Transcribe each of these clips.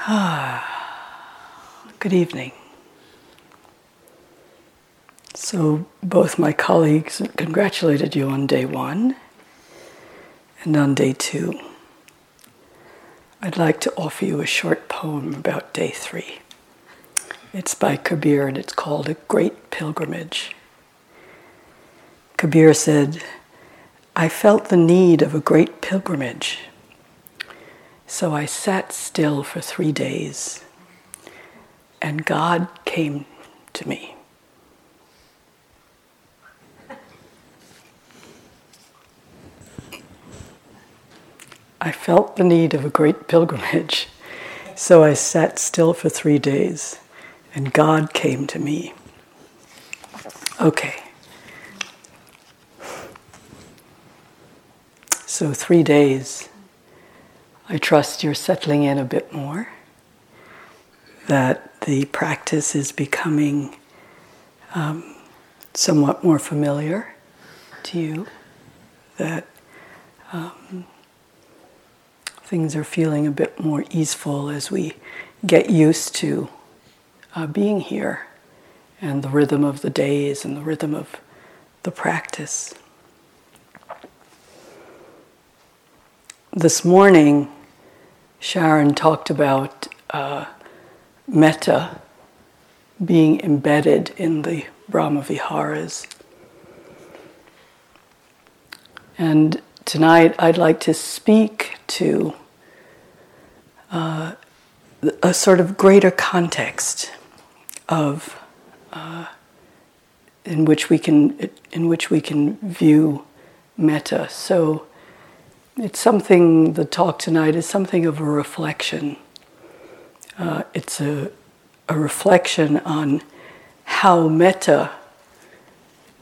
Good evening. So, both my colleagues congratulated you on day one and on day two. I'd like to offer you a short poem about day three. It's by Kabir and it's called A Great Pilgrimage. Kabir said, I felt the need of a great pilgrimage, so I sat still for three days, and God came to me. I felt the need of a great pilgrimage, so I sat still for three days, and God came to me. Okay. So, three days. I trust you're settling in a bit more, that the practice is becoming um, somewhat more familiar to you, that um, things are feeling a bit more easeful as we get used to uh, being here and the rhythm of the days and the rhythm of the practice. This morning, Sharon talked about uh, metta being embedded in the Brahma Viharas. And tonight I'd like to speak to uh, a sort of greater context of uh, in which we can in which we can view metta. So it's something. The talk tonight is something of a reflection. Uh, it's a a reflection on how metta,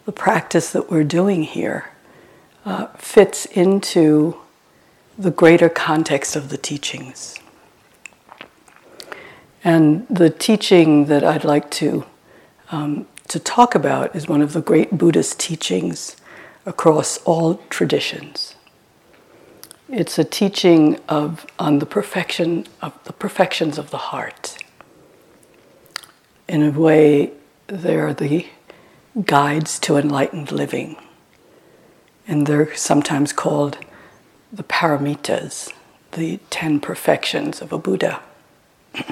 the practice that we're doing here, uh, fits into the greater context of the teachings. And the teaching that I'd like to, um, to talk about is one of the great Buddhist teachings across all traditions. It's a teaching of, on the perfection of the perfections of the heart. In a way, they're the guides to enlightened living. And they're sometimes called the paramitas, the ten perfections of a Buddha.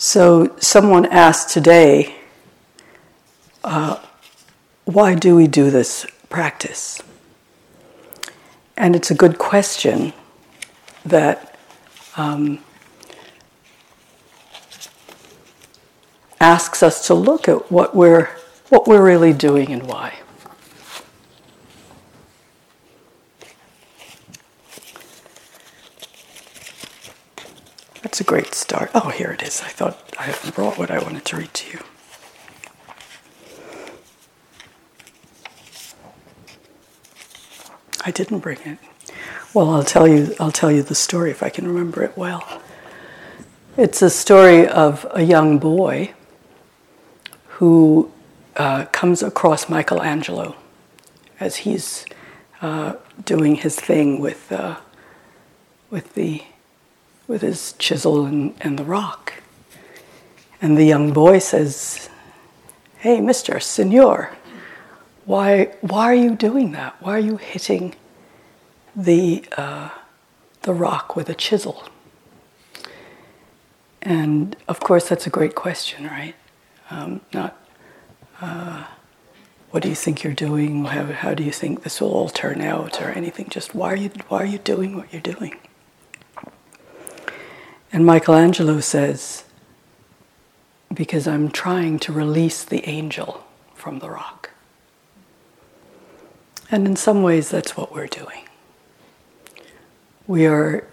So, someone asked today, uh, why do we do this practice? And it's a good question that um, asks us to look at what we're, what we're really doing and why. That's a great start. Oh, here it is. I thought I brought what I wanted to read to you. I didn't bring it. Well, I'll tell you. I'll tell you the story if I can remember it well. It's a story of a young boy who uh, comes across Michelangelo as he's uh, doing his thing with uh, with the with his chisel and, and the rock. And the young boy says, Hey, Mr. Senor, why, why are you doing that? Why are you hitting the, uh, the rock with a chisel? And of course, that's a great question, right? Um, not uh, what do you think you're doing? How, how do you think this will all turn out, or anything? Just why are you why are you doing what you're doing? And Michelangelo says, because I'm trying to release the angel from the rock. And in some ways, that's what we're doing. We are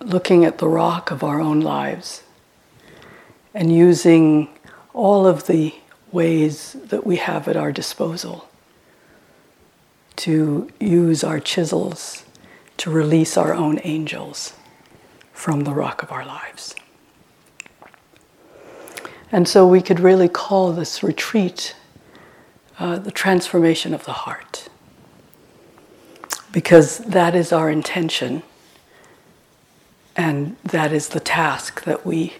looking at the rock of our own lives and using all of the ways that we have at our disposal to use our chisels to release our own angels from the rock of our lives. And so we could really call this retreat uh, the transformation of the heart. Because that is our intention And that is the task that we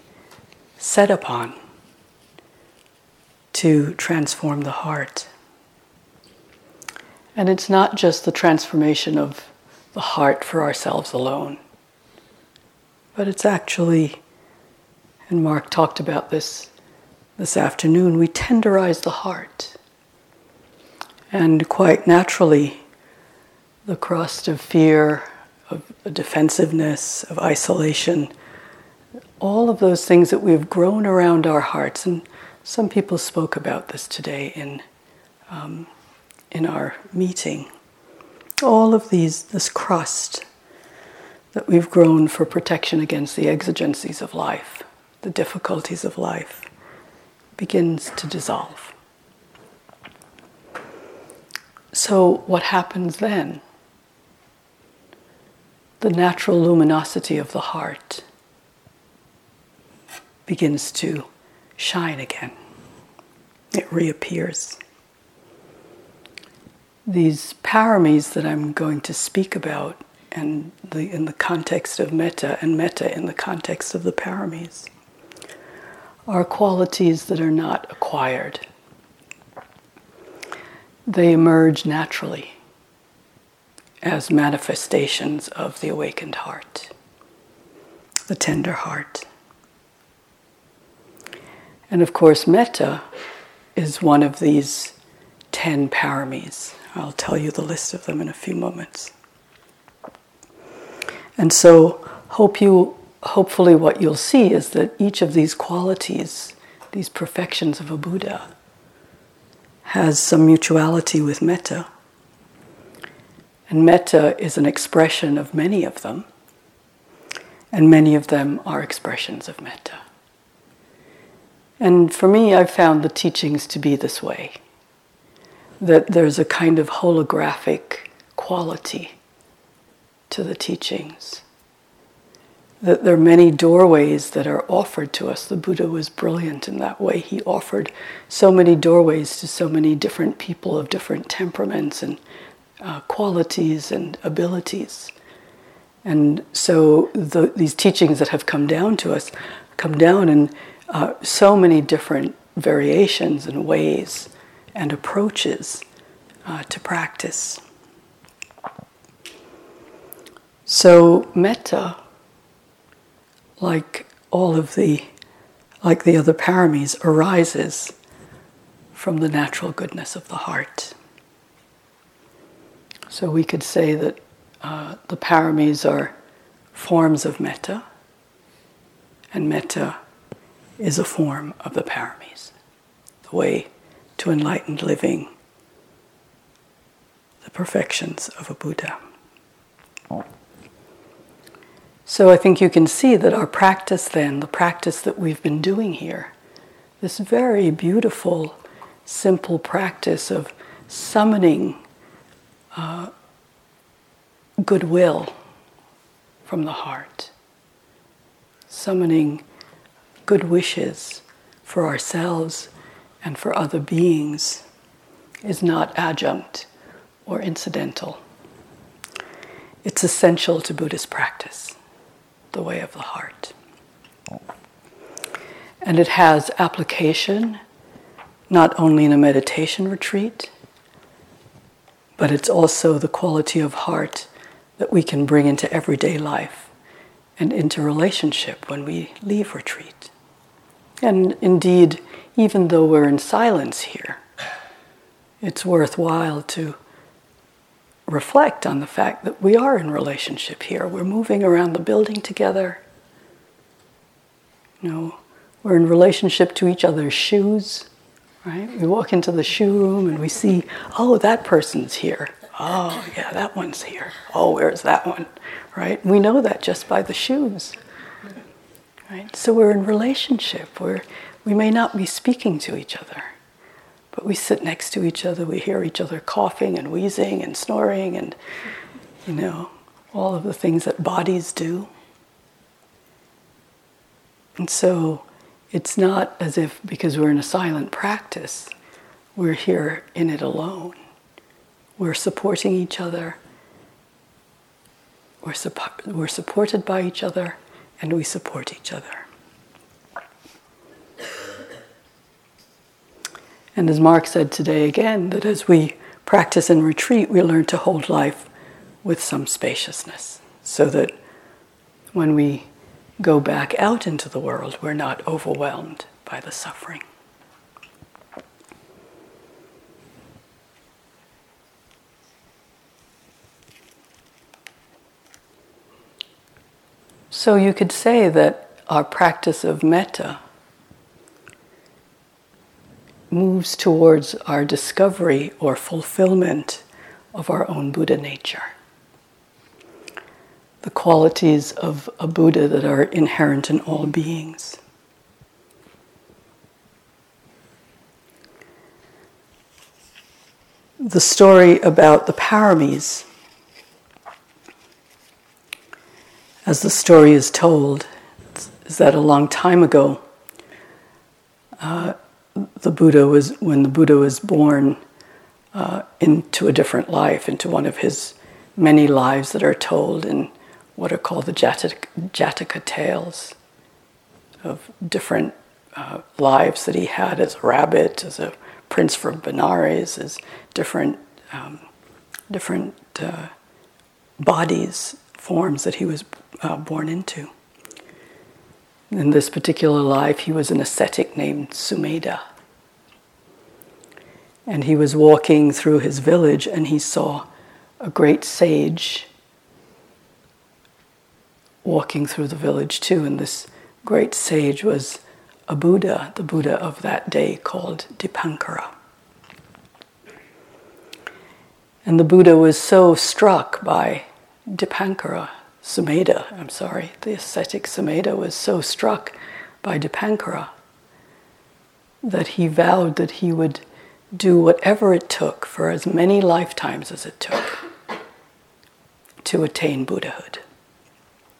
set upon to transform the heart. And it's not just the transformation of the heart for ourselves alone, but it's actually, and Mark talked about this this afternoon, we tenderize the heart. And quite naturally, the crust of fear, of defensiveness, of isolation, all of those things that we've grown around our hearts, and some people spoke about this today in, um, in our meeting. All of these, this crust that we've grown for protection against the exigencies of life, the difficulties of life, begins to dissolve. So, what happens then? The natural luminosity of the heart begins to shine again. It reappears. These paramis that I'm going to speak about and the, in the context of metta and metta in the context of the paramis are qualities that are not acquired. They emerge naturally as manifestations of the awakened heart, the tender heart. And of course, metta is one of these ten paramis. I'll tell you the list of them in a few moments. And so, hope you, hopefully, what you'll see is that each of these qualities, these perfections of a Buddha, has some mutuality with metta. And metta is an expression of many of them, and many of them are expressions of metta. And for me, I've found the teachings to be this way that there's a kind of holographic quality to the teachings. That there are many doorways that are offered to us. The Buddha was brilliant in that way. He offered so many doorways to so many different people of different temperaments and uh, qualities and abilities. And so the, these teachings that have come down to us come down in uh, so many different variations and ways and approaches uh, to practice. So metta, like all of the, like the other paramis, arises from the natural goodness of the heart. So we could say that uh, the paramis are forms of metta, and metta is a form of the paramis, the way to enlightened living, the perfections of a Buddha. So I think you can see that our practice, then, the practice that we've been doing here, this very beautiful, simple practice of summoning goodwill from the heart, summoning good wishes for ourselves and for other beings is not adjunct or incidental. It's essential to Buddhist practice, the way of the heart. And it has application not only in a meditation retreat, but it's also the quality of heart that we can bring into everyday life and into relationship when we leave retreat. And indeed, even though we're in silence here, it's worthwhile to reflect on the fact that we are in relationship here. We're moving around the building together. You know, we're in relationship to each other's shoes, right? We walk into the shoe room and we see, oh, that person's here. Oh, yeah, that one's here. Oh, where's that one? Right? We know that just by the shoes. Right? So we're in relationship. We're, we may not be speaking to each other, but we sit next to each other. We hear each other coughing and wheezing and snoring and, you know, all of the things that bodies do. And so it's not as if because we're in a silent practice, we're here in it alone. We're supporting each other. We're, we're supported by each other and we support each other. And as Mark said today again, that as we practice and retreat, we learn to hold life with some spaciousness so that when we go back out into the world, we're not overwhelmed by the suffering. So you could say that our practice of metta moves towards our discovery or fulfillment of our own Buddha nature. The qualities of a Buddha that are inherent in all beings. The story about the paramis, as the story is told, is that a long time ago, uh, the Buddha was when the Buddha was born uh, into a different life, into one of his many lives that are told in what are called the Jataka, Jataka tales of different uh, lives that he had as a rabbit, as a prince from Benares, as different um, different uh, bodies, forms that he was uh, born into. In this particular life, he was an ascetic named Sumedha. And he was walking through his village and he saw a great sage walking through the village too. And this great sage was a Buddha, the Buddha of that day called Dipankara. And the Buddha was so struck by Dipankara, Sumedha, I'm sorry, the ascetic Sumedha was so struck by Dipankara that he vowed that he would do whatever it took for as many lifetimes as it took to attain Buddhahood.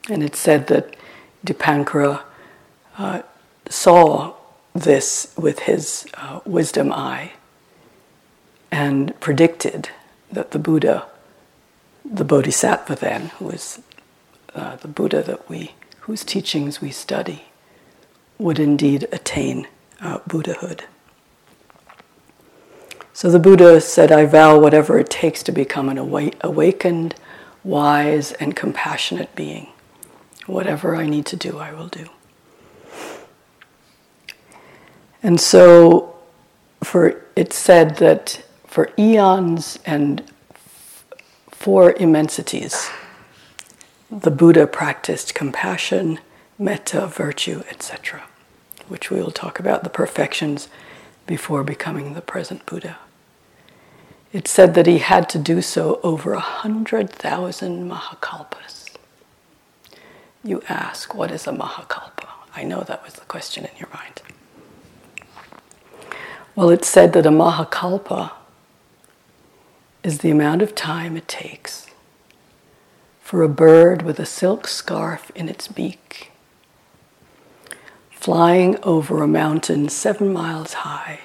And it's said that Dipankara uh, saw this with his uh, wisdom eye and predicted that the Buddha, the Bodhisattva then, who is uh, the Buddha that we, whose teachings we study, would indeed attain uh, Buddhahood. So the Buddha said, I vow whatever it takes to become an awakened, wise, and compassionate being. Whatever I need to do, I will do. And so, for it's said that for eons and for immensities, the Buddha practiced compassion, metta, virtue, etc., which we will talk about the perfections before becoming the present Buddha. It said that he had to do so over a hundred thousand Mahakalpas. You ask, what is a Mahakalpa? I know that was the question in your mind. Well, it's said that a Mahakalpa is the amount of time it takes for a bird with a silk scarf in its beak flying over a mountain seven miles high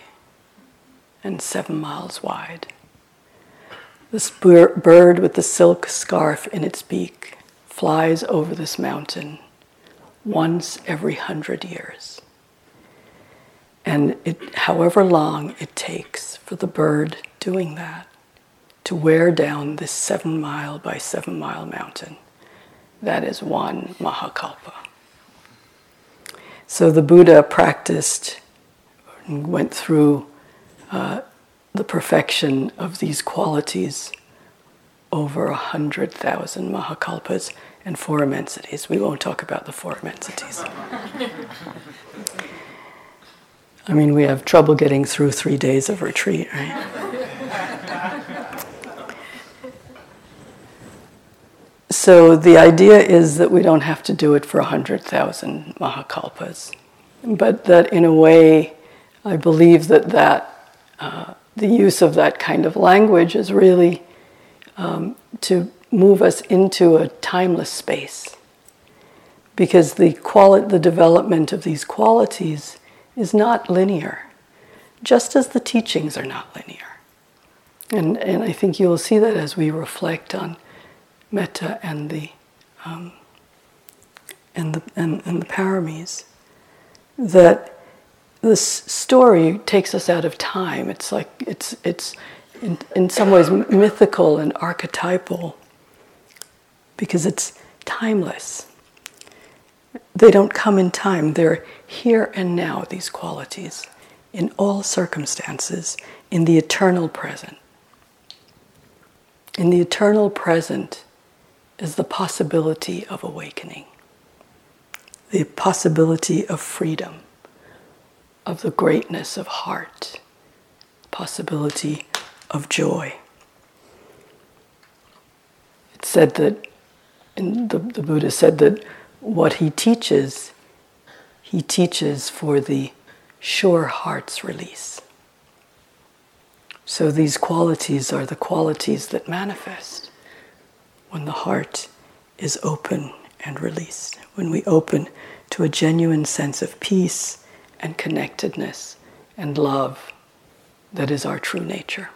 and seven miles wide. This bird with the silk scarf in its beak flies over this mountain once every hundred years. And it, however long it takes for the bird doing that to wear down this seven mile by seven mile mountain, that is one Mahakalpa. So the Buddha practiced and went through uh, the perfection of these qualities over a hundred thousand Mahakalpas and four immensities. We won't talk about the four immensities. I mean, we have trouble getting through three days of retreat, right? So the idea is that we don't have to do it for 100,000 Mahakalpas, but that in a way, I believe that, that uh, the use of that kind of language is really um, to move us into a timeless space. Because the, quali- the development of these qualities is not linear, just as the teachings are not linear. And, and I think you will see that as we reflect on metta and the um, and the, and, and the paramis, that this story takes us out of time. It's like, it's, it's in, in some ways mythical and archetypal because it's timeless. They don't come in time, they're here and now, these qualities, in all circumstances, in the eternal present. In the eternal present is the possibility of awakening, the possibility of freedom, of the greatness of heart, possibility of joy. It said that, the, the Buddha said that what he teaches, he teaches for the sure heart's release. So these qualities are the qualities that manifest when the heart is open and released, when we open to a genuine sense of peace and connectedness and love that is our true nature.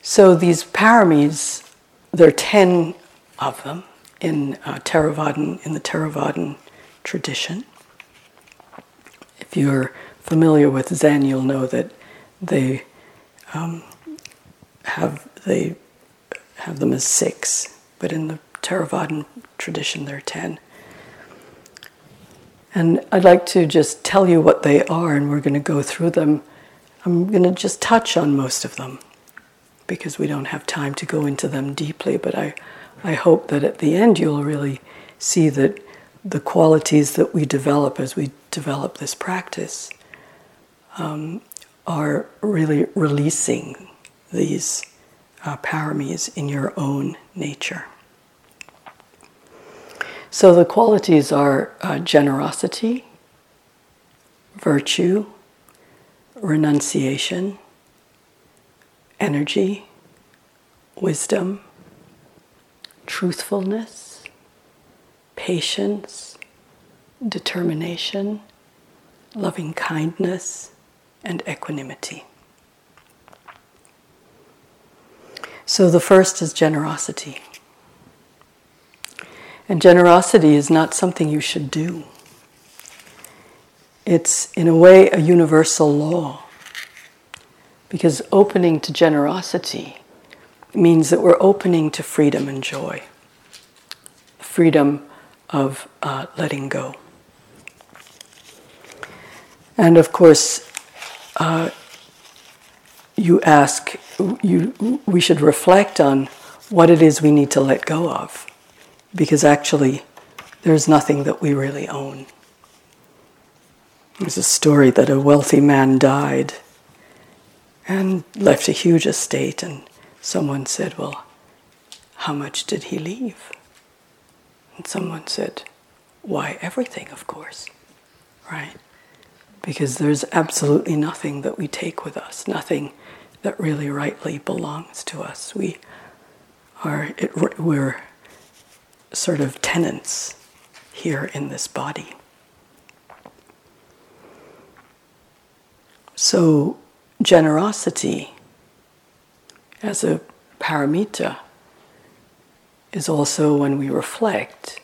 So these paramis, there are 10 of them in uh, Theravadan, in the Theravadan tradition. If you're familiar with Zen, you'll know that they um, have they have them as six, but in the Theravadan tradition, there are ten. And I'd like to just tell you what they are, and we're going to go through them. I'm going to just touch on most of them because we don't have time to go into them deeply, but I, I hope that at the end you'll really see that the qualities that we develop as we develop this practice um, are really releasing these uh, paramis in your own nature. So the qualities are uh, generosity, virtue, renunciation, energy, wisdom, truthfulness, patience, determination, loving kindness, and equanimity. So the first is generosity. And generosity is not something you should do. It's, in a way, a universal law. Because opening to generosity means that we're opening to freedom and joy, freedom of uh, letting go. And of course, uh, you ask, you, we should reflect on what it is we need to let go of because actually there's nothing that we really own. There's a story that a wealthy man died and left a huge estate, and someone said, Well, how much did he leave? And someone said, Why, everything, of course, right? Because there's absolutely nothing that we take with us, nothing that really rightly belongs to us. We are, it, we're sort of tenants here in this body. So, generosity as a paramita is also, when we reflect,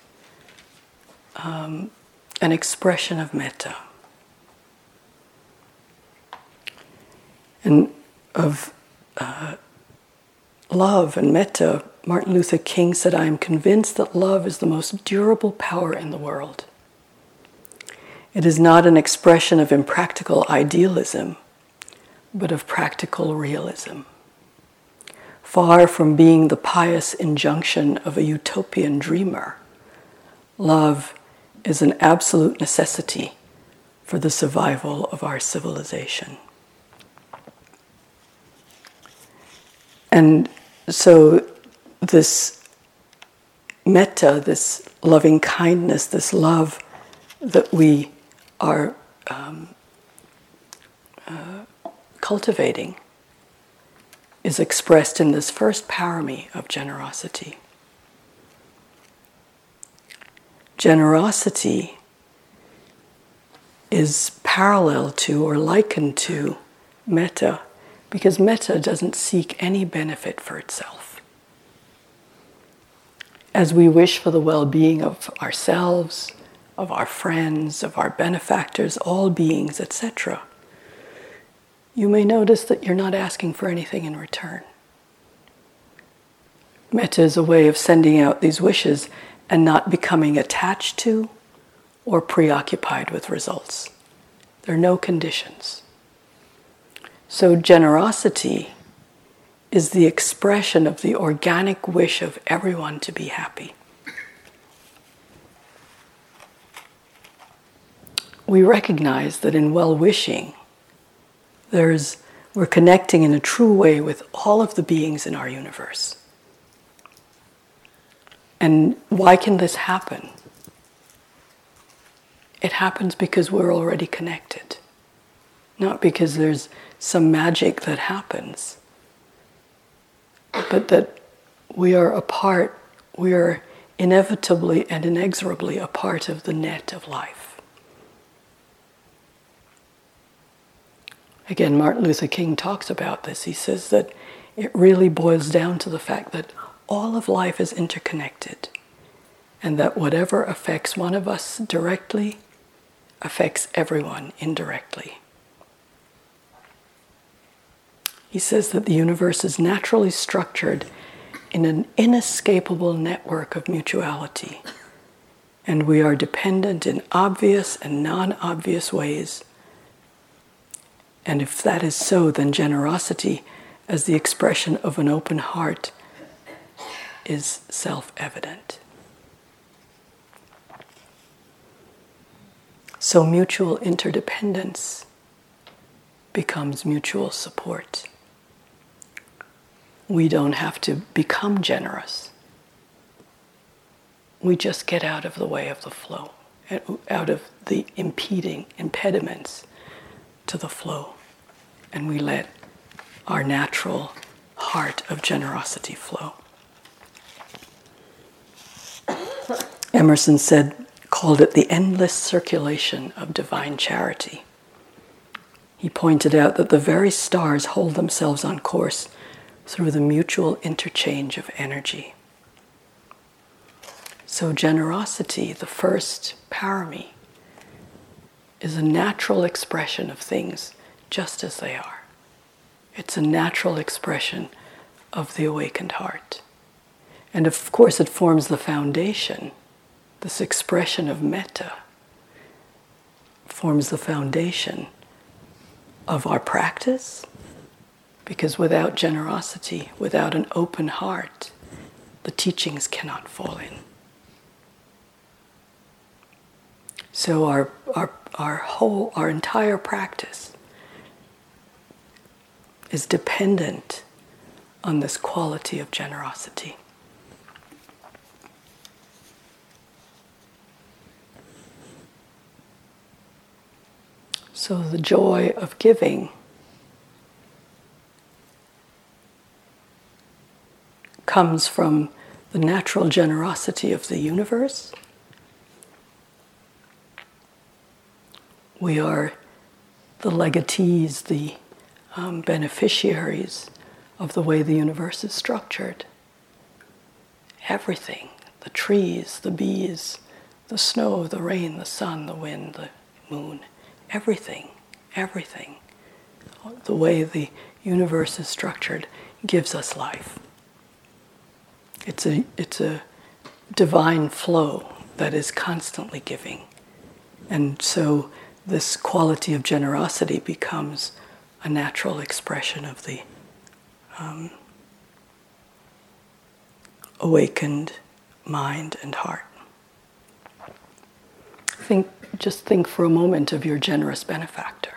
um, an expression of metta. And of uh, love and metta Martin Luther King said, I am convinced that love is the most durable power in the world. It is not an expression of impractical idealism, but of practical realism. Far from being the pious injunction of a utopian dreamer, love is an absolute necessity for the survival of our civilization. And so this metta, this loving kindness, this love that we are um, uh, cultivating is expressed in this first parami of generosity. Generosity is parallel to or likened to metta because metta doesn't seek any benefit for itself. as we wish for the well being of ourselves, of our friends, of our benefactors, all beings, etc., you may notice that you're not asking for anything in return. Metta is a way of sending out these wishes and not becoming attached to or preoccupied with results. There are no conditions. So, generosity is the expression of the organic wish of everyone to be happy. We recognize that in well wishing, there's, we're connecting in a true way with all of the beings in our universe. And why can this happen? It happens because we're already connected, not because there's some magic that happens, but that we are a part, we are inevitably and inexorably a part of the net of life. Again, Martin Luther King talks about this. He says that it really boils down to the fact that all of life is interconnected, and that whatever affects one of us directly affects everyone indirectly. He says that the universe is naturally structured in an inescapable network of mutuality, and we are dependent in obvious and non obvious ways. And if that is so, then generosity, as the expression of an open heart, is self evident. So, mutual interdependence becomes mutual support. We don't have to become generous. We just get out of the way of the flow, out of the impeding impediments to the flow, and we let our natural heart of generosity flow. Emerson said, called it the endless circulation of divine charity. He pointed out that the very stars hold themselves on course through the mutual interchange of energy. So, generosity, the first parami, is a natural expression of things just as they are. It's a natural expression of the awakened heart. And of course, it forms the foundation this expression of metta forms the foundation of our practice because without generosity, without an open heart, the teachings cannot fall in. So our, our, our whole, our entire practice is dependent on this quality of generosity. So the joy of giving comes from the natural generosity of the universe. We are the legatees, the um, beneficiaries of the way the universe is structured. Everything the trees, the bees, the snow, the rain, the sun, the wind, the moon everything, everything, the way the universe is structured, gives us life. It's a, it's a divine flow that is constantly giving. And so this quality of generosity becomes a natural expression of the um, awakened mind and heart. Think just think for a moment of your generous benefactor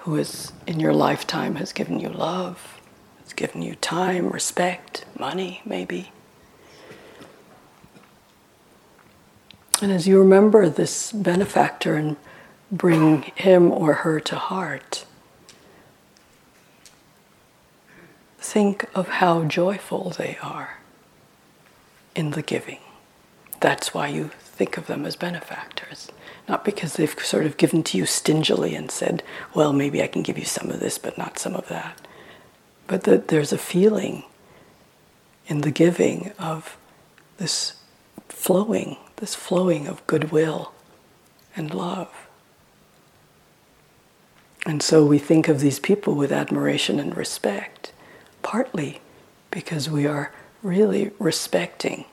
who has, in your lifetime, has given you love, has given you time, respect, money, maybe. And as you remember this benefactor and bring him or her to heart, think of how joyful they are in the giving. That's why you think of them as benefactors. Not because they've sort of given to you stingily and said, well, maybe I can give you some of this, but not some of that. But that there's a feeling in the giving of this flowing, this flowing of goodwill and love. And so we think of these people with admiration and respect, partly because we are really respecting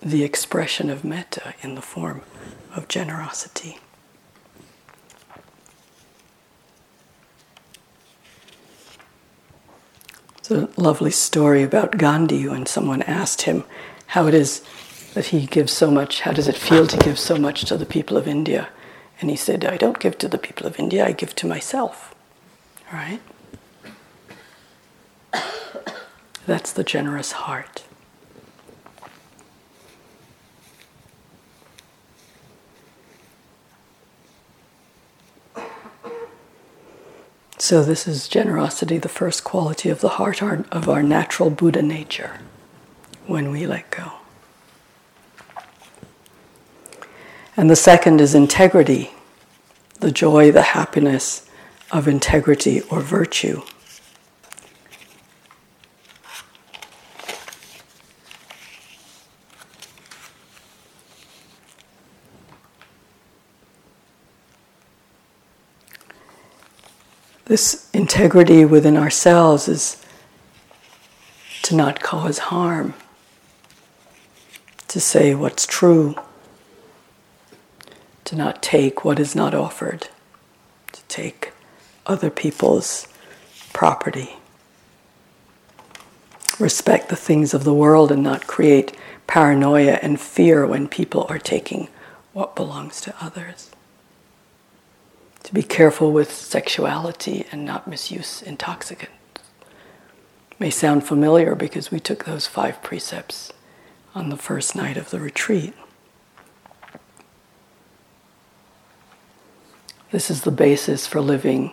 the expression of metta in the form of generosity. It's a lovely story about Gandhi when someone asked him how it is that he gives so much, how does it feel to give so much to the people of India? And he said, I don't give to the people of India, I give to myself. Right? That's the generous heart. So, this is generosity, the first quality of the heart, of our natural Buddha nature, when we let go. And the second is integrity, the joy, the happiness of integrity or virtue. This integrity within ourselves is to not cause harm, to say what's true, to not take what is not offered, to take other people's property. Respect the things of the world and not create paranoia and fear when people are taking what belongs to others to be careful with sexuality and not misuse intoxicants. May sound familiar because we took those five precepts on the first night of the retreat. This is the basis for living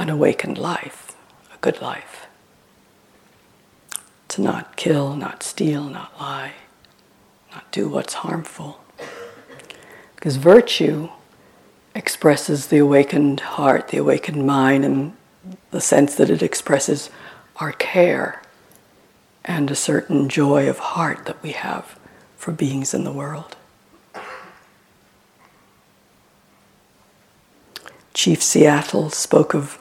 an awakened life, a good life. To not kill, not steal, not lie, not do what's harmful. Because virtue expresses the awakened heart, the awakened mind, and the sense that it expresses our care and a certain joy of heart that we have for beings in the world. Chief Seattle spoke of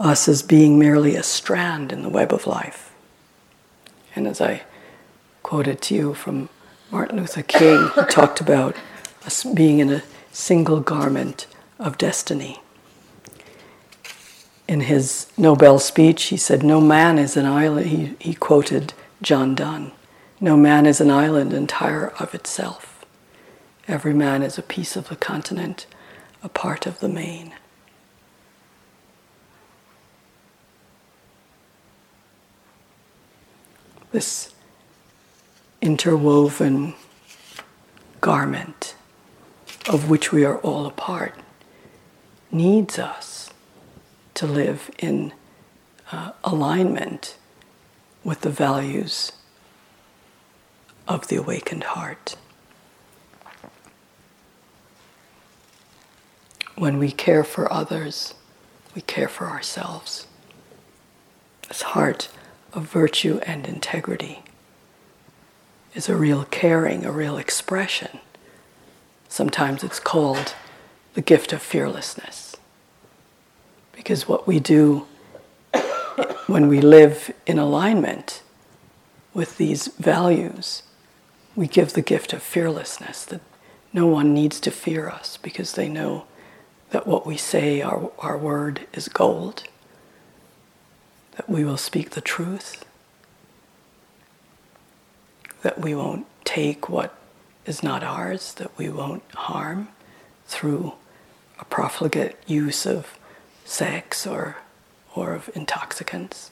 us as being merely a strand in the web of life. And as I quoted to you from Martin Luther King, he talked about us being in a single garment of destiny. In his Nobel speech, he said, No man is an island. He, he quoted John Donne No man is an island entire of itself. Every man is a piece of the continent, a part of the main. This interwoven garment of which we are all a part, needs us to live in uh, alignment with the values of the awakened heart. When we care for others, we care for ourselves. This heart of virtue and integrity is a real caring, a real expression Sometimes it's called the gift of fearlessness. Because what we do when we live in alignment with these values, we give the gift of fearlessness that no one needs to fear us because they know that what we say, our, our word, is gold, that we will speak the truth, that we won't take what is not ours, that we won't harm through a profligate use of sex or, or of intoxicants.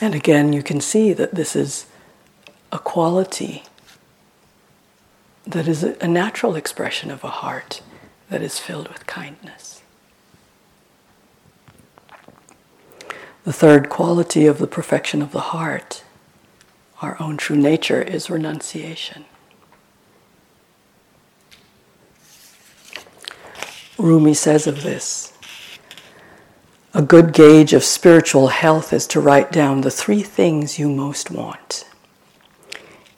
And again, you can see that this is a quality that is a natural expression of a heart that is filled with kindness. The third quality of the perfection of the heart our own true nature is renunciation. Rumi says of this A good gauge of spiritual health is to write down the three things you most want.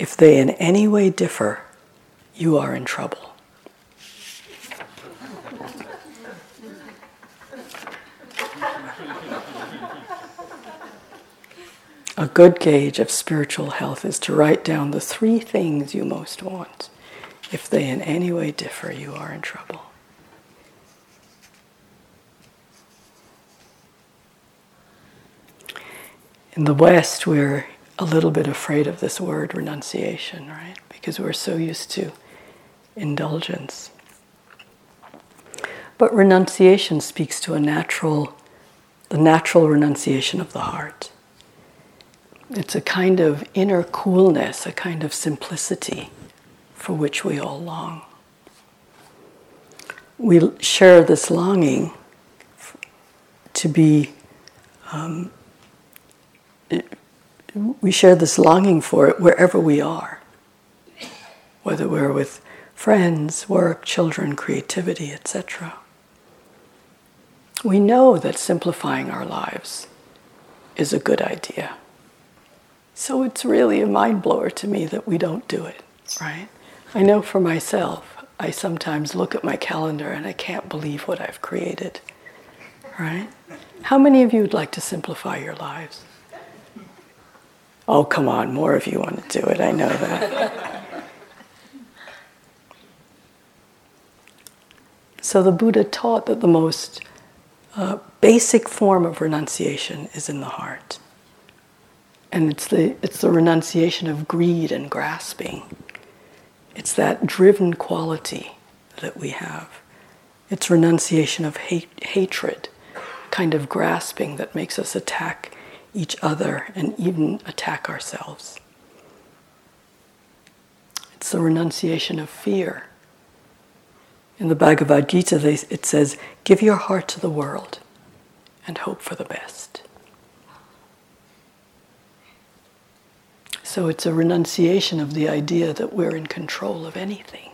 If they in any way differ, you are in trouble. A good gauge of spiritual health is to write down the three things you most want. If they in any way differ, you are in trouble. In the West, we're a little bit afraid of this word renunciation, right? Because we're so used to indulgence. But renunciation speaks to a natural, the natural renunciation of the heart. It's a kind of inner coolness, a kind of simplicity for which we all long. We share this longing to be um, we share this longing for it wherever we are, whether we're with friends, work, children, creativity, etc. We know that simplifying our lives is a good idea. So it's really a mind blower to me that we don't do it, right? I know for myself, I sometimes look at my calendar and I can't believe what I've created, right? How many of you would like to simplify your lives? Oh, come on, more of you want to do it, I know that. So the Buddha taught that the most uh, basic form of renunciation is in the heart. And it's the, it's the renunciation of greed and grasping. It's that driven quality that we have. It's renunciation of hate, hatred, kind of grasping that makes us attack each other and even attack ourselves. It's the renunciation of fear. In the Bhagavad Gita, they, it says, Give your heart to the world and hope for the best. So it's a renunciation of the idea that we're in control of anything.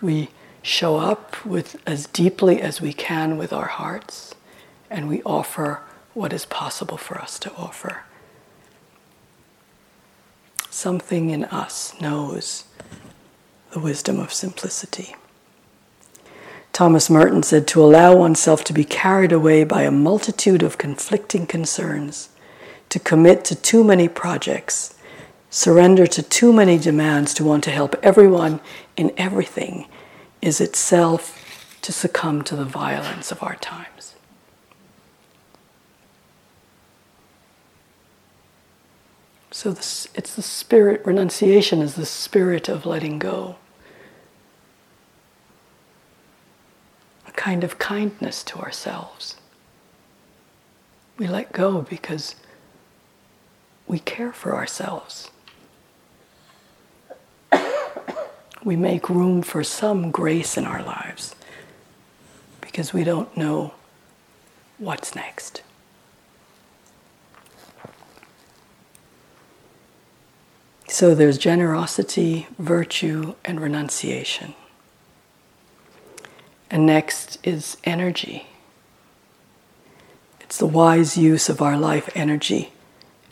We show up with as deeply as we can with our hearts, and we offer what is possible for us to offer. Something in us knows the wisdom of simplicity. Thomas Merton said to allow oneself to be carried away by a multitude of conflicting concerns, to commit to too many projects, surrender to too many demands, to want to help everyone in everything, is itself to succumb to the violence of our times. So this, it's the spirit, renunciation is the spirit of letting go. Kind of kindness to ourselves. We let go because we care for ourselves. we make room for some grace in our lives because we don't know what's next. So there's generosity, virtue, and renunciation. And next is energy. It's the wise use of our life energy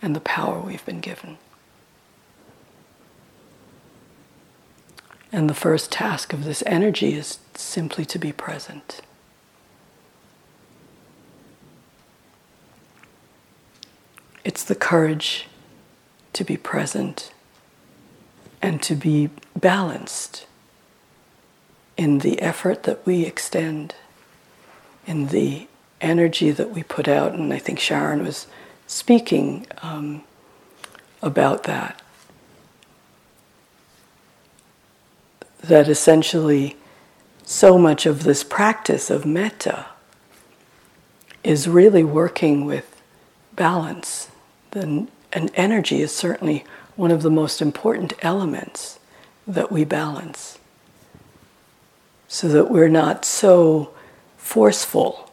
and the power we've been given. And the first task of this energy is simply to be present. It's the courage to be present and to be balanced in the effort that we extend, in the energy that we put out. And I think Sharon was speaking um, about that. That essentially, so much of this practice of metta is really working with balance. Then, and energy is certainly one of the most important elements that we balance so that we're not so forceful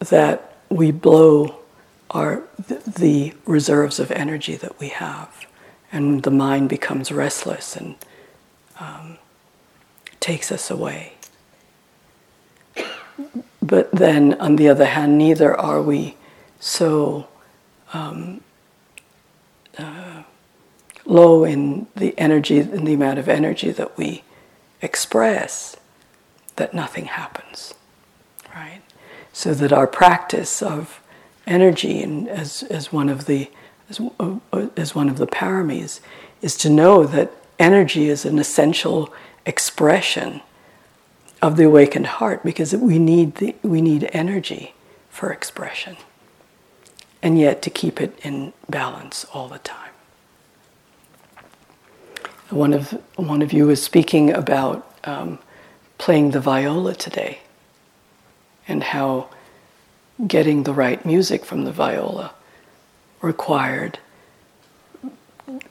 that we blow our the reserves of energy that we have and the mind becomes restless and um, takes us away. But then, on the other hand, neither are we so um, uh, low in the energy, in the amount of energy that we express, that nothing happens, right? So that our practice of energy, and as, as one of the as, uh, as one of the paramis, is to know that energy is an essential expression of the awakened heart because we need the, we need energy for expression and yet to keep it in balance all the time one of one of you was speaking about um, playing the viola today and how getting the right music from the viola required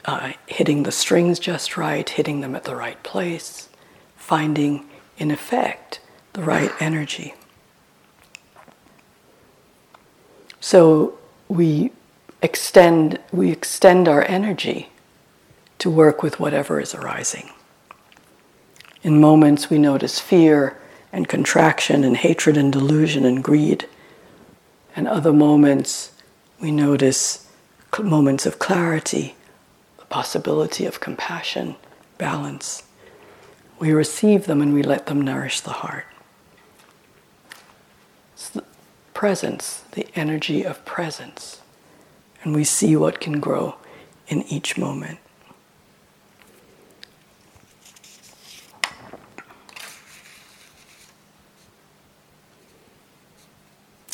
uh, hitting the strings just right, hitting them at the right place, finding, in effect, the right energy. So we extend, we extend our energy to work with whatever is arising. In moments, we notice fear and contraction and hatred and delusion and greed. And other moments, we notice moments of clarity the possibility of compassion, balance. We receive them and we let them nourish the heart. It's the presence, the energy of presence. And we see what can grow in each moment.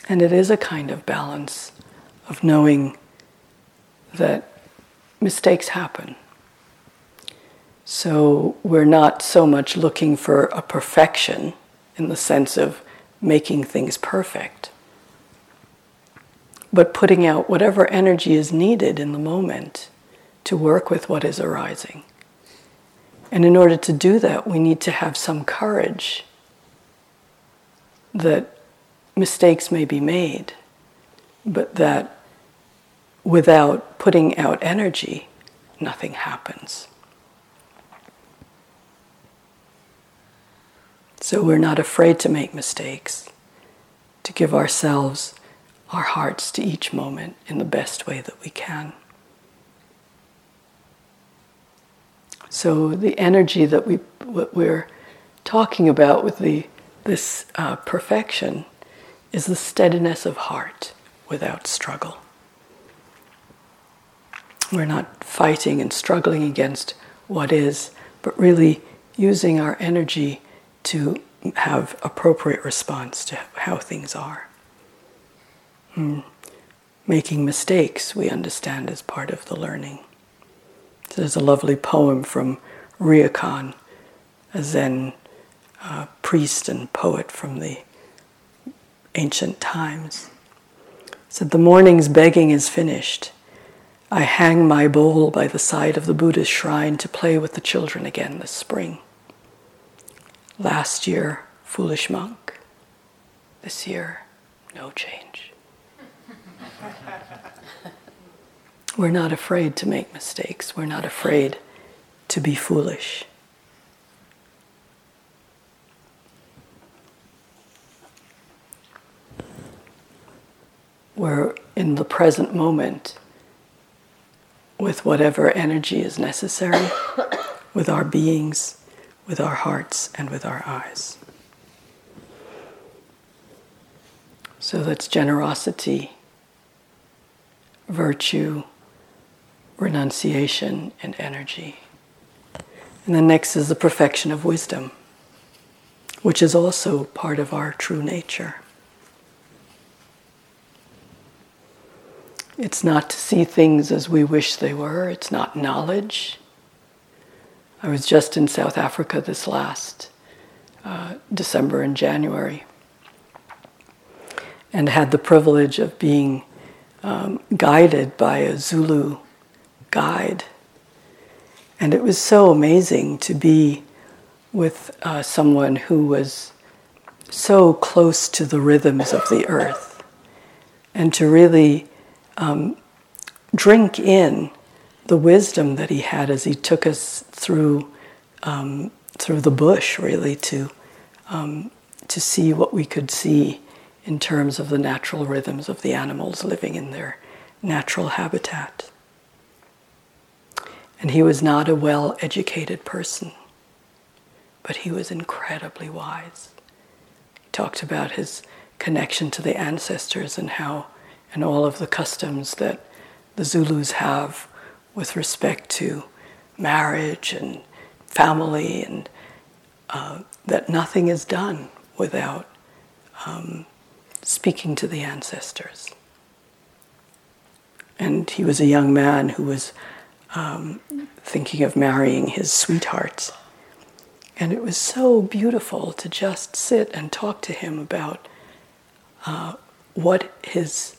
And it is a kind of balance of knowing that mistakes happen. So we're not so much looking for a perfection in the sense of making things perfect, but putting out whatever energy is needed in the moment to work with what is arising. And in order to do that, we need to have some courage that mistakes may be made, but that without putting out energy, nothing happens. So we're not afraid to make mistakes, to give ourselves, our hearts to each moment in the best way that we can. So the energy that we what we're talking about with the this uh, perfection is the steadiness of heart without struggle. We're not fighting and struggling against what is, but really using our energy to have appropriate response to how things are. Mm. Making mistakes, we understand, as part of the learning. So there's a lovely poem from Ryokan, a Zen uh, priest and poet from the ancient times. Said, The morning's begging is finished. I hang my bowl by the side of the Buddha's shrine to play with the children again this spring. Last year, foolish monk. This year, no change. We're not afraid to make mistakes. We're not afraid to be foolish. We're in the present moment with whatever energy is necessary, with our beings, with our hearts, and with our eyes. So that's generosity, virtue, renunciation, and energy. And then next is the perfection of wisdom, which is also part of our true nature. It's not to see things as we wish they were, it's not knowledge. I was just in South Africa this last uh, December and January and had the privilege of being um, guided by a Zulu guide. And it was so amazing to be with uh, someone who was so close to the rhythms of the earth and to really um, drink in the wisdom that he had as he took us through um, through the bush, really to um, to see what we could see in terms of the natural rhythms of the animals living in their natural habitat. And he was not a well educated person, but he was incredibly wise. He talked about his connection to the ancestors and how, and all of the customs that the Zulus have with respect to marriage and family, and uh, that nothing is done without um, speaking to the ancestors. And he was a young man who was um, thinking of marrying his sweetheart. And it was so beautiful to just sit and talk to him about uh, what his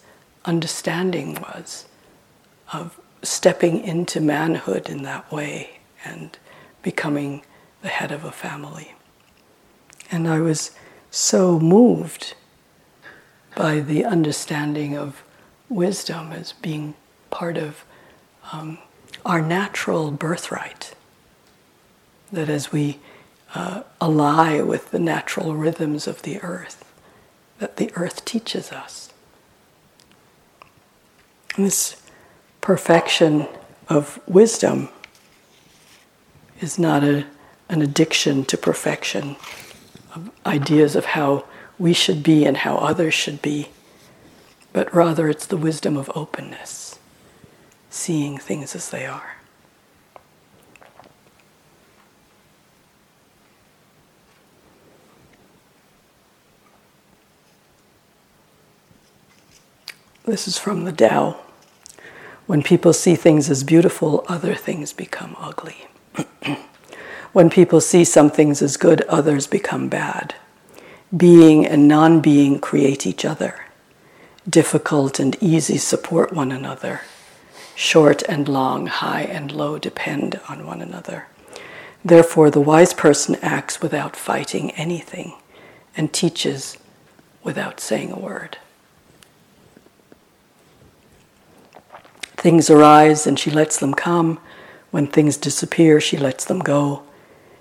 understanding was of stepping into manhood in that way and becoming the head of a family. And I was so moved by the understanding of wisdom as being part of um, our natural birthright. That as we uh, ally with the natural rhythms of the earth, that the earth teaches us. This perfection of wisdom is not a, an addiction to perfection, of ideas of how we should be and how others should be, but rather it's the wisdom of openness, seeing things as they are. This is from the Tao. When people see things as beautiful, other things become ugly. when people see some things as good, others become bad. Being and non being create each other. Difficult and easy support one another. Short and long, high and low depend on one another. Therefore, the wise person acts without fighting anything and teaches without saying a word. Things arise and she lets them come. When things disappear, she lets them go.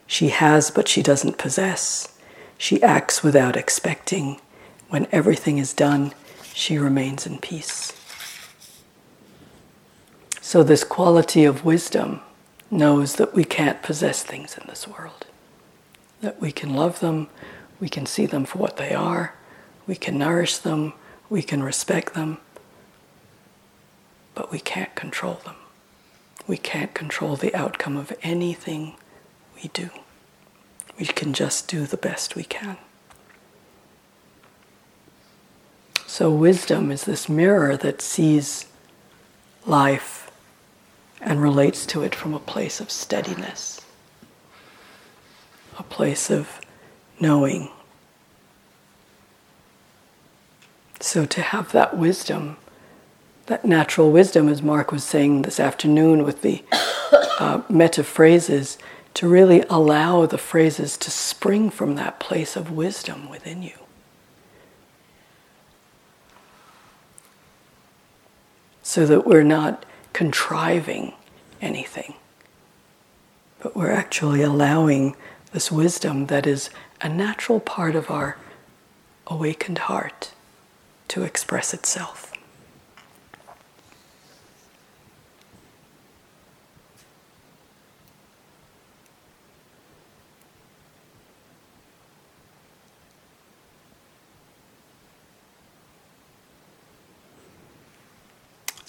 She has, but she doesn't possess. She acts without expecting. When everything is done, she remains in peace. So, this quality of wisdom knows that we can't possess things in this world, that we can love them, we can see them for what they are, we can nourish them, we can respect them, but we can't control them. We can't control the outcome of anything we do. We can just do the best we can. So, wisdom is this mirror that sees life and relates to it from a place of steadiness, a place of knowing. So, to have that wisdom that natural wisdom, as Mark was saying this afternoon with the uh, metta phrases, to really allow the phrases to spring from that place of wisdom within you. So that we're not contriving anything, but we're actually allowing this wisdom that is a natural part of our awakened heart to express itself.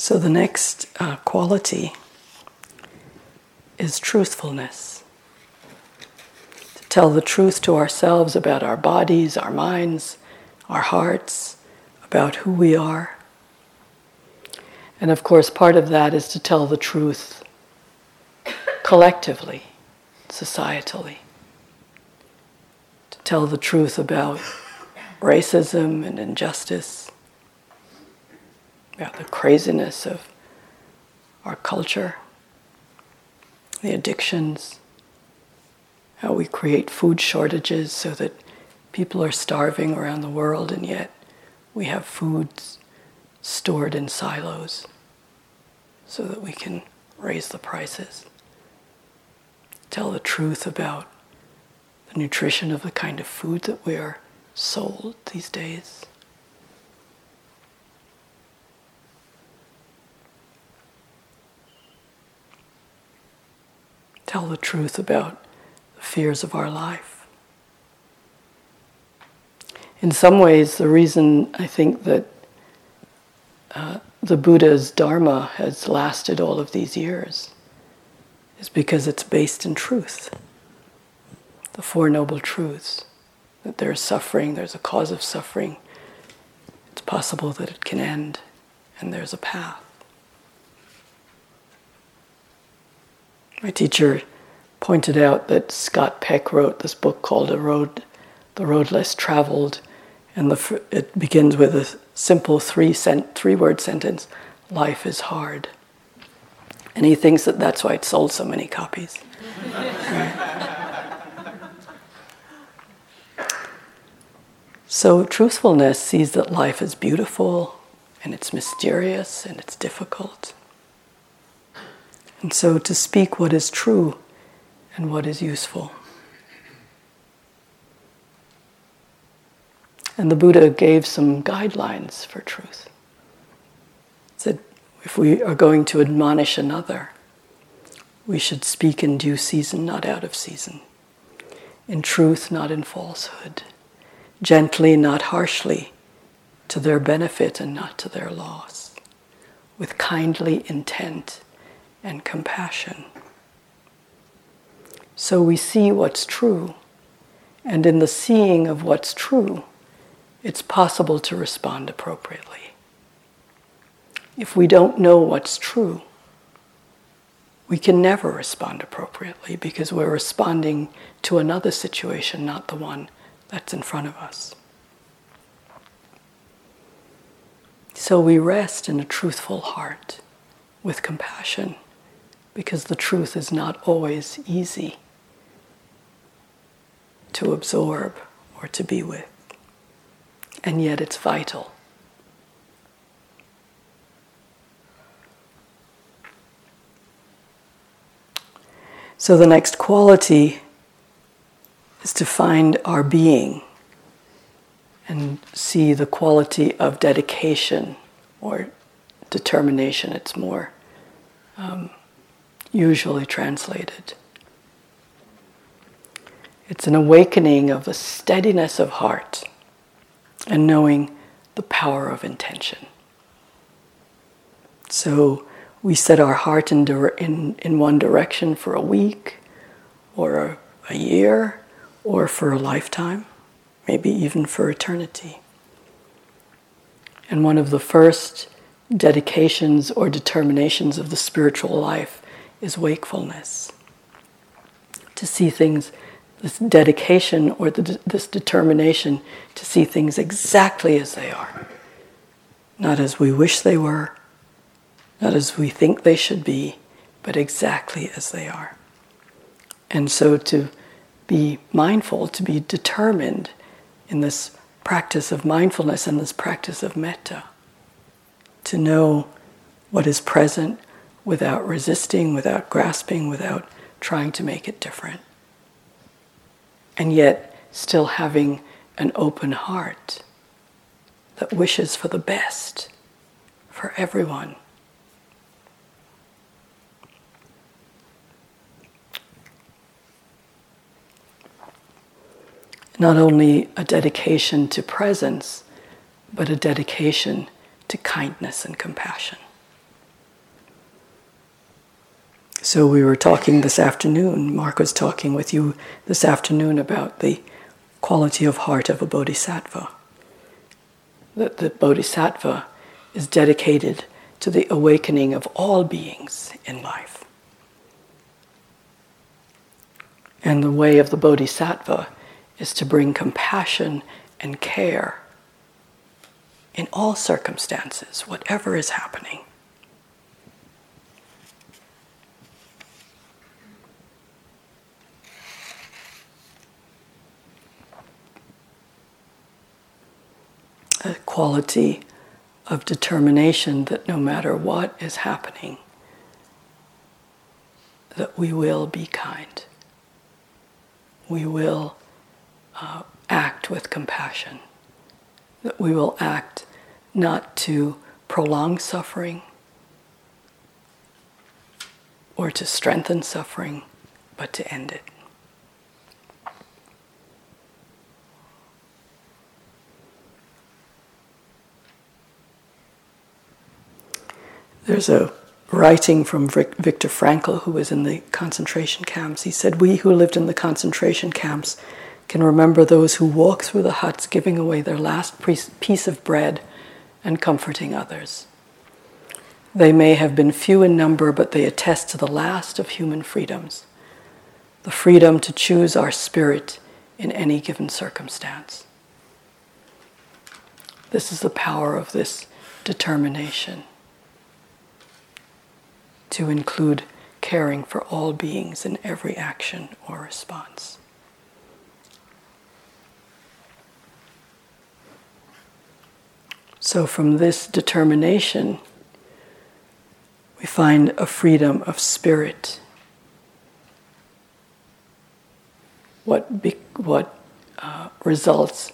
So the next uh, quality is truthfulness. To tell the truth to ourselves about our bodies, our minds, our hearts, about who we are. And of course, part of that is to tell the truth collectively, societally. To tell the truth about racism and injustice about the craziness of our culture, the addictions, how we create food shortages so that people are starving around the world and yet we have foods stored in silos so that we can raise the prices. Tell the truth about the nutrition of the kind of food that we are sold these days tell the truth about the fears of our life. In some ways, the reason I think that uh, the Buddha's Dharma has lasted all of these years is because it's based in truth. The Four Noble Truths that there's suffering, there's a cause of suffering, it's possible that it can end, and there's a path. My teacher pointed out that Scott Peck wrote this book called "A Road, The Road Less Traveled," and the, it begins with a simple three cent, three word sentence: "Life is hard." And he thinks that that's why it sold so many copies. So truthfulness sees that life is beautiful and it's mysterious and it's difficult. And so to speak what is true and what is useful. And the Buddha gave some guidelines for truth. He said, if we are going to admonish another, we should speak in due season, not out of season, in truth, not in falsehood, gently, not harshly, to their benefit and not to their loss, with kindly intent and compassion. So we see what's true, and in the seeing of what's true, it's possible to respond appropriately. If we don't know what's true, we can never respond appropriately because we're responding to another situation, not the one that's in front of us. So we rest in a truthful heart with compassion because the truth is not always easy to absorb or to be with. And yet it's vital. So the next quality is to find our being and see the quality of dedication or determination. It's more um, usually translated. It's an awakening of a steadiness of heart and knowing the power of intention. So we set our heart in, in, in one direction for a week or a, a year or for a lifetime, maybe even for eternity. And one of the first dedications or determinations of the spiritual life is wakefulness. To see things, this dedication or the, this determination to see things exactly as they are, not as we wish they were, not as we think they should be, but exactly as they are. And so to be mindful, to be determined in this practice of mindfulness and this practice of metta, to know what is present without resisting, without grasping, without trying to make it different. And yet, still having an open heart that wishes for the best for everyone. Not only a dedication to presence, but a dedication to kindness and compassion. So we were talking this afternoon, Mark was talking with you this afternoon about the quality of heart of a bodhisattva. That the bodhisattva is dedicated to the awakening of all beings in life. And the way of the bodhisattva is to bring compassion and care in all circumstances, whatever is happening. A quality of determination that no matter what is happening, that we will be kind. We will uh, act with compassion. That we will act not to prolong suffering or to strengthen suffering, but to end it. There's a writing from Viktor Frankl, who was in the concentration camps. He said, We who lived in the concentration camps can remember those who walk through the huts giving away their last piece of bread and comforting others. They may have been few in number, but they attest to the last of human freedoms the freedom to choose our spirit in any given circumstance. This is the power of this determination to include caring for all beings in every action or response. So, from this determination, we find a freedom of spirit. What, be, what uh, results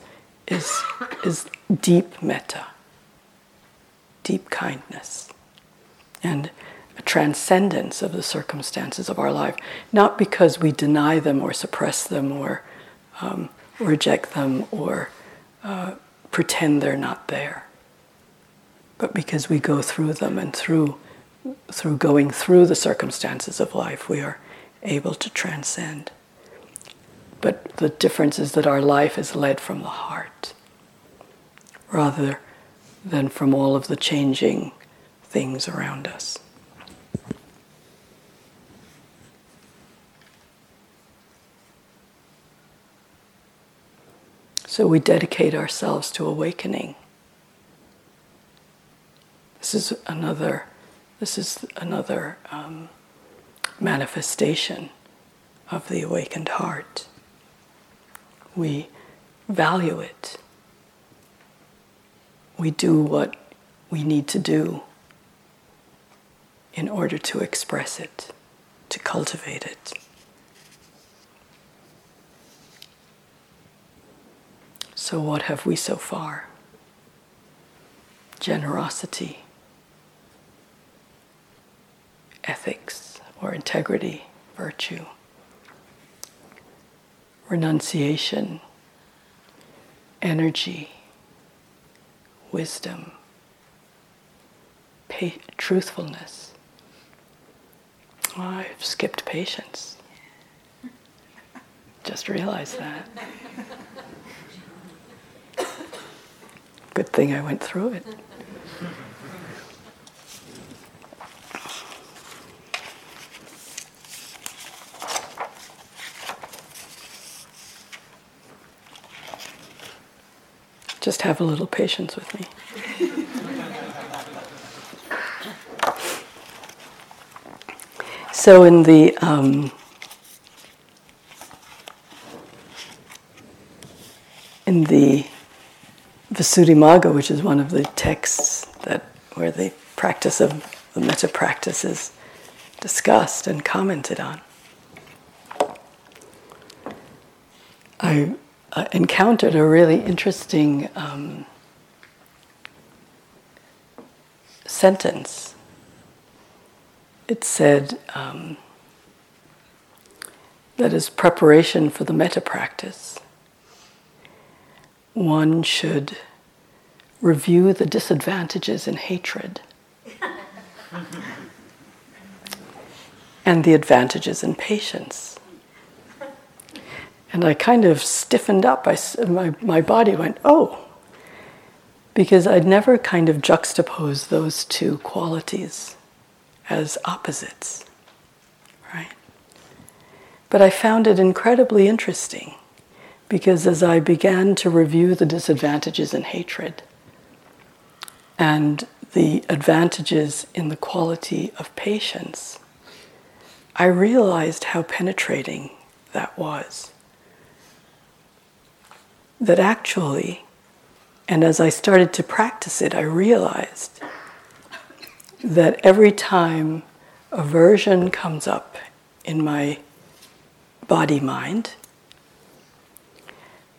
is, is deep metta, deep kindness, and transcendence of the circumstances of our life, not because we deny them or suppress them or um, reject them or uh, pretend they're not there but because we go through them and through through going through the circumstances of life we are able to transcend. But the difference is that our life is led from the heart rather than from all of the changing things around us So we dedicate ourselves to awakening this is another, this is another um, manifestation of the awakened heart. We value it. We do what we need to do in order to express it, to cultivate it. So, what have we so far? Generosity ethics or integrity, virtue, renunciation, energy, wisdom, pa- truthfulness. Oh, I've skipped patience. Just realized that. Good thing I went through it. Just have a little patience with me. so, in the um, in the Visuddhimagga, which is one of the texts that where the practice of the metta practice is discussed and commented on, I encountered a really interesting um, sentence. It said um, that as preparation for the metta practice, one should review the disadvantages in hatred and the advantages in patience. And I kind of stiffened up. I, my, my body went, oh, because I'd never kind of juxtaposed those two qualities as opposites, right? But I found it incredibly interesting because as I began to review the disadvantages in hatred and the advantages in the quality of patience, I realized how penetrating that was. That actually, and as I started to practice it, I realized that every time aversion comes up in my body mind,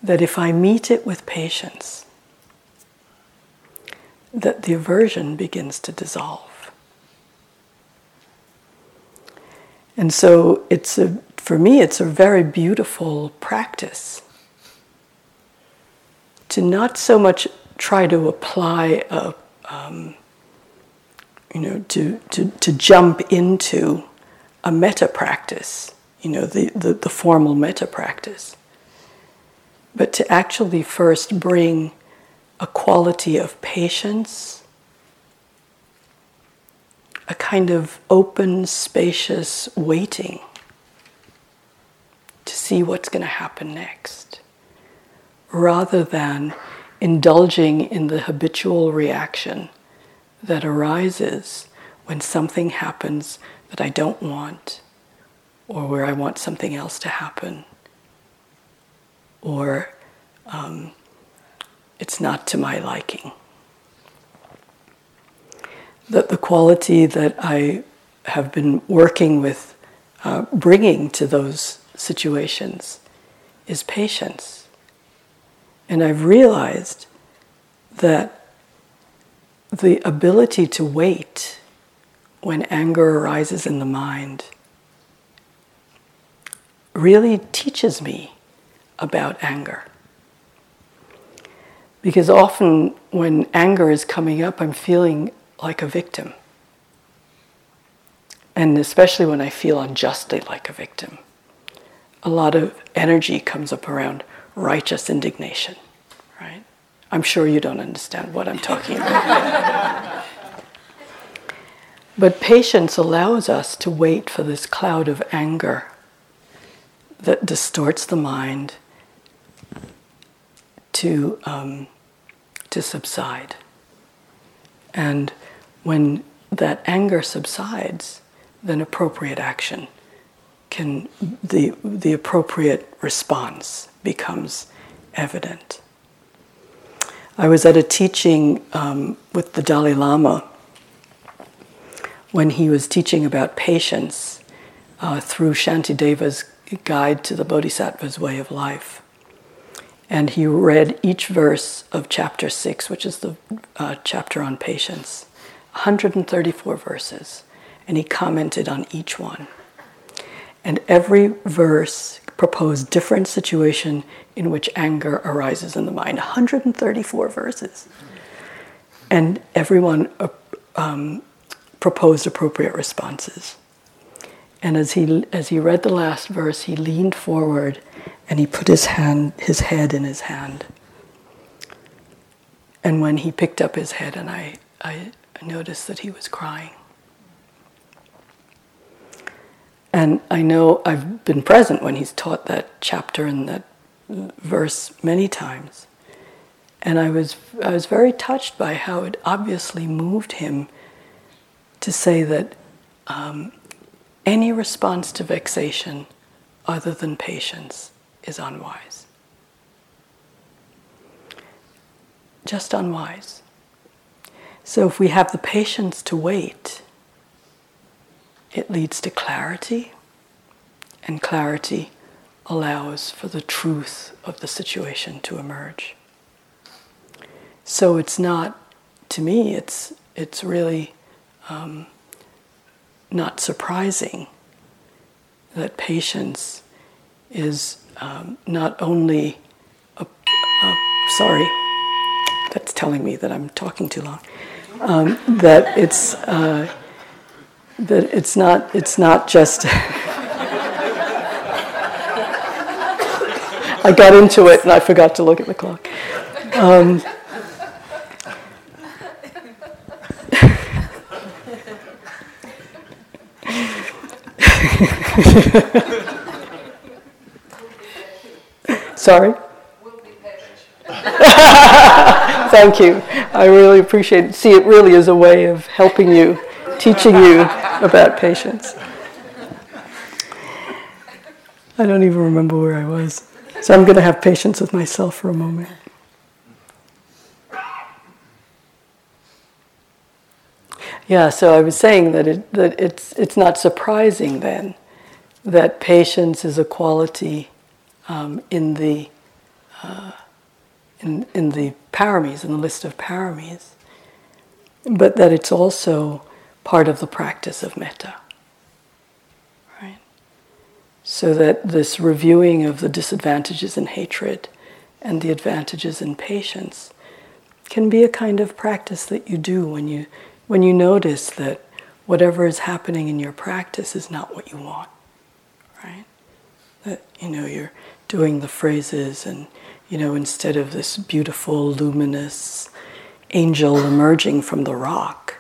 that if I meet it with patience, that the aversion begins to dissolve. And so it's a, for me, it's a very beautiful practice to not so much try to apply a, um, you know, to, to, to jump into a metta practice, you know, the, the, the formal metta practice, but to actually first bring a quality of patience, a kind of open, spacious waiting to see what's going to happen next, rather than indulging in the habitual reaction that arises when something happens that I don't want, or where I want something else to happen, or um, it's not to my liking. That the quality that I have been working with uh, bringing to those situations is patience. And I've realized that the ability to wait when anger arises in the mind really teaches me about anger. Because often when anger is coming up, I'm feeling like a victim. And especially when I feel unjustly like a victim, a lot of energy comes up around righteous indignation, right? I'm sure you don't understand what I'm talking about. but patience allows us to wait for this cloud of anger that distorts the mind to, um, to subside. And when that anger subsides, then appropriate action can, the, the appropriate response becomes evident. I was at a teaching um, with the Dalai Lama when he was teaching about patience uh, through Shantideva's guide to the Bodhisattva's way of life. And he read each verse of chapter 6, which is the uh, chapter on patience, 134 verses, and he commented on each one. And every verse proposed different situation in which anger arises in the mind. 134 verses. And everyone uh, um, proposed appropriate responses. And as he, as he read the last verse, he leaned forward and he put his, hand, his head in his hand. And when he picked up his head, and I, I noticed that he was crying. And I know I've been present when he's taught that chapter and that verse many times. And I was, I was very touched by how it obviously moved him to say that um, any response to vexation other than patience is unwise. Just unwise. So if we have the patience to wait, it leads to clarity, and clarity allows for the truth of the situation to emerge. So it's not, to me, it's, it's really um, not surprising that patience is um, not only a, a, sorry, that's telling me that I'm talking too long. Um, that it's uh, that it's not it's not just I got into it and I forgot to look at the clock. Um, Sorry? Thank you. I really appreciate it. See, it really is a way of helping you teaching you about patience. I don't even remember where I was. So I'm going to have patience with myself for a moment. Yeah, so I was saying that, it, that it's, it's not surprising then that patience is a quality um, in, the, uh, in, in the paramis, in the list of paramis, but that it's also part of the practice of metta. Right? So that this reviewing of the disadvantages in hatred and the advantages in patience can be a kind of practice that you do when you when you notice that whatever is happening in your practice is not what you want. Right? That you know you're doing the phrases and you know instead of this beautiful luminous angel emerging from the rock,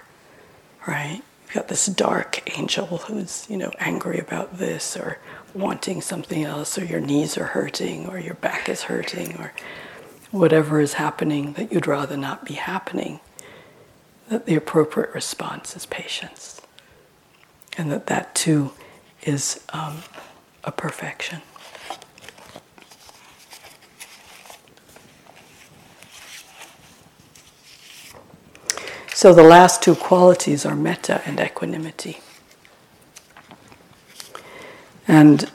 right? You've got this dark angel who's, you know, angry about this or wanting something else, or your knees are hurting, or your back is hurting, or whatever is happening that you'd rather not be happening, that the appropriate response is patience. And that that too is um, a perfection. So the last two qualities are metta and equanimity. And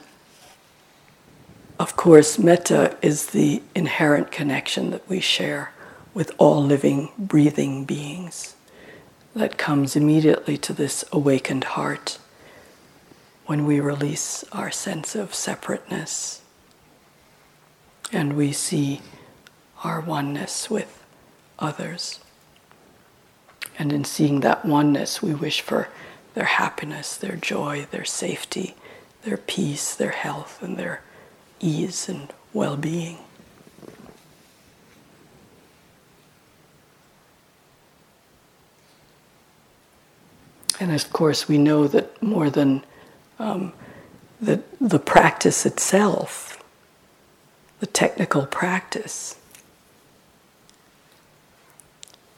of course, metta is the inherent connection that we share with all living, breathing beings that comes immediately to this awakened heart when we release our sense of separateness and we see our oneness with others. And in seeing that oneness, we wish for their happiness, their joy, their safety, their peace, their health, and their ease and well being. And of course, we know that more than um, the, the practice itself, the technical practice,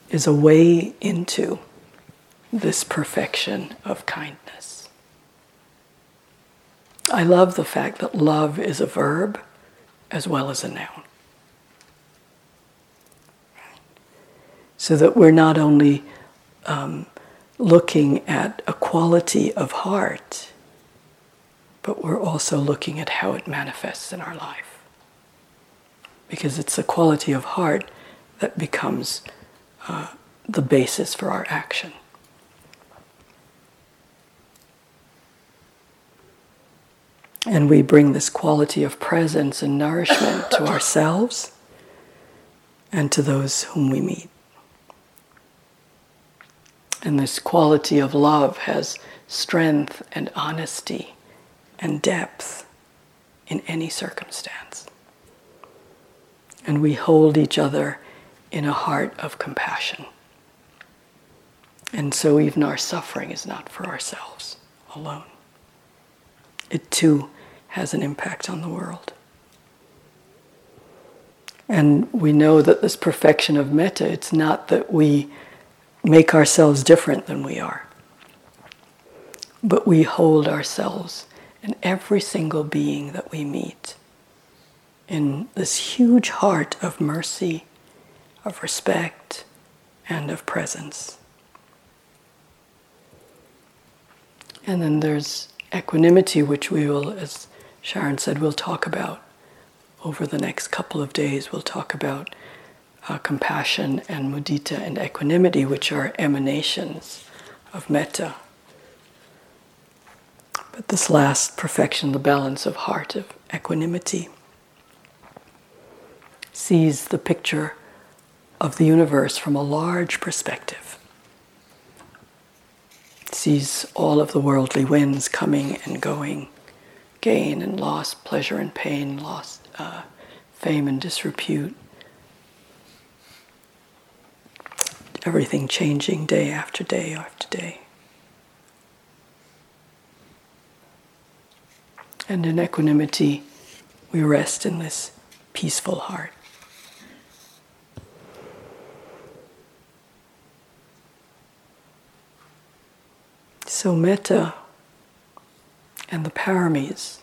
is a way into this perfection of kindness. I love the fact that love is a verb as well as a noun. So that we're not only um, looking at a quality of heart, but we're also looking at how it manifests in our life. Because it's a quality of heart that becomes uh, the basis for our action. And we bring this quality of presence and nourishment to ourselves and to those whom we meet. And this quality of love has strength and honesty and depth in any circumstance. And we hold each other in a heart of compassion. And so even our suffering is not for ourselves alone. It too has an impact on the world. And we know that this perfection of metta, it's not that we make ourselves different than we are, but we hold ourselves and every single being that we meet in this huge heart of mercy of respect and of presence. And then there's equanimity, which we will, as Sharon said, we'll talk about over the next couple of days. We'll talk about uh, compassion and mudita and equanimity, which are emanations of metta. But this last perfection, the balance of heart, of equanimity, sees the picture of the universe from a large perspective. sees all of the worldly winds coming and going, gain and loss, pleasure and pain, loss, uh, fame and disrepute. Everything changing day after day after day. And in equanimity, we rest in this peaceful heart. So, metta and the paramis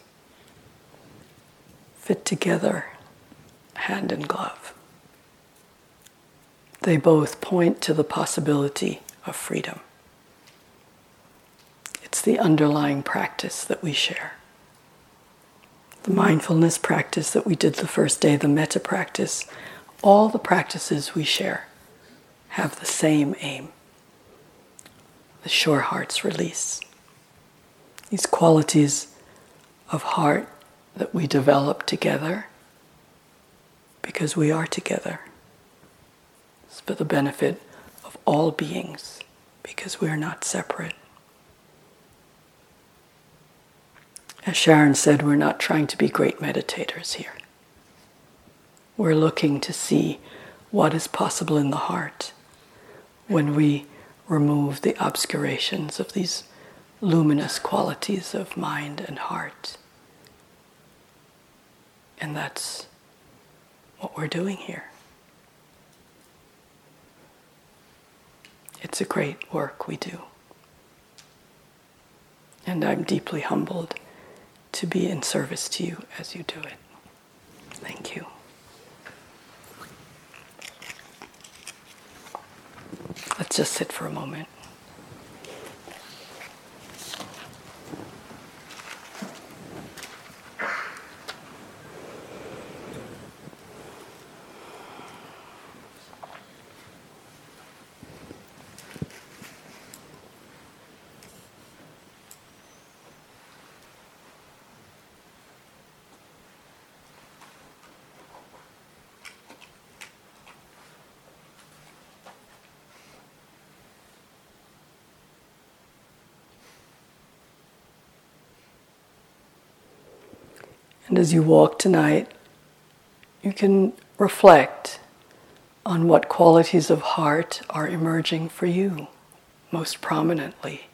fit together hand in glove. They both point to the possibility of freedom. It's the underlying practice that we share. The mindfulness practice that we did the first day, the metta practice, all the practices we share have the same aim the sure heart's release. These qualities of heart that we develop together because we are together. For the benefit of all beings because we are not separate. As Sharon said, we're not trying to be great meditators here. We're looking to see what is possible in the heart when we remove the obscurations of these luminous qualities of mind and heart. And that's what we're doing here. It's a great work we do. And I'm deeply humbled to be in service to you as you do it. Thank you. Let's just sit for a moment. And as you walk tonight, you can reflect on what qualities of heart are emerging for you most prominently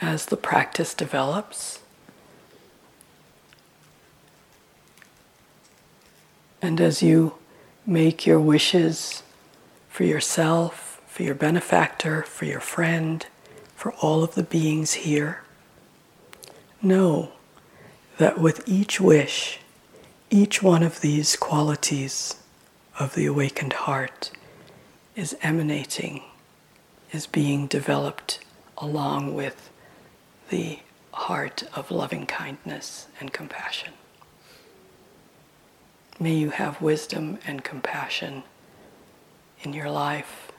as the practice develops. And as you make your wishes for yourself, for your benefactor, for your friend, for all of the beings here, know that with each wish, each one of these qualities of the awakened heart is emanating, is being developed along with the heart of loving kindness and compassion. May you have wisdom and compassion in your life,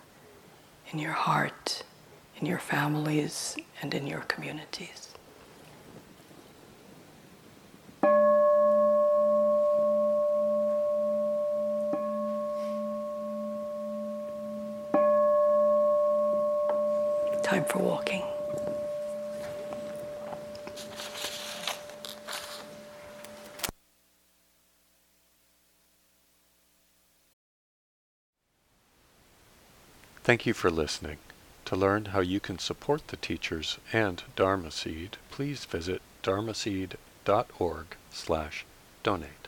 in your heart, in your families, and in your communities. Time for walking. Thank you for listening. To learn how you can support the teachers and Dharma Seed, please visit dharmaseed.org slash donate.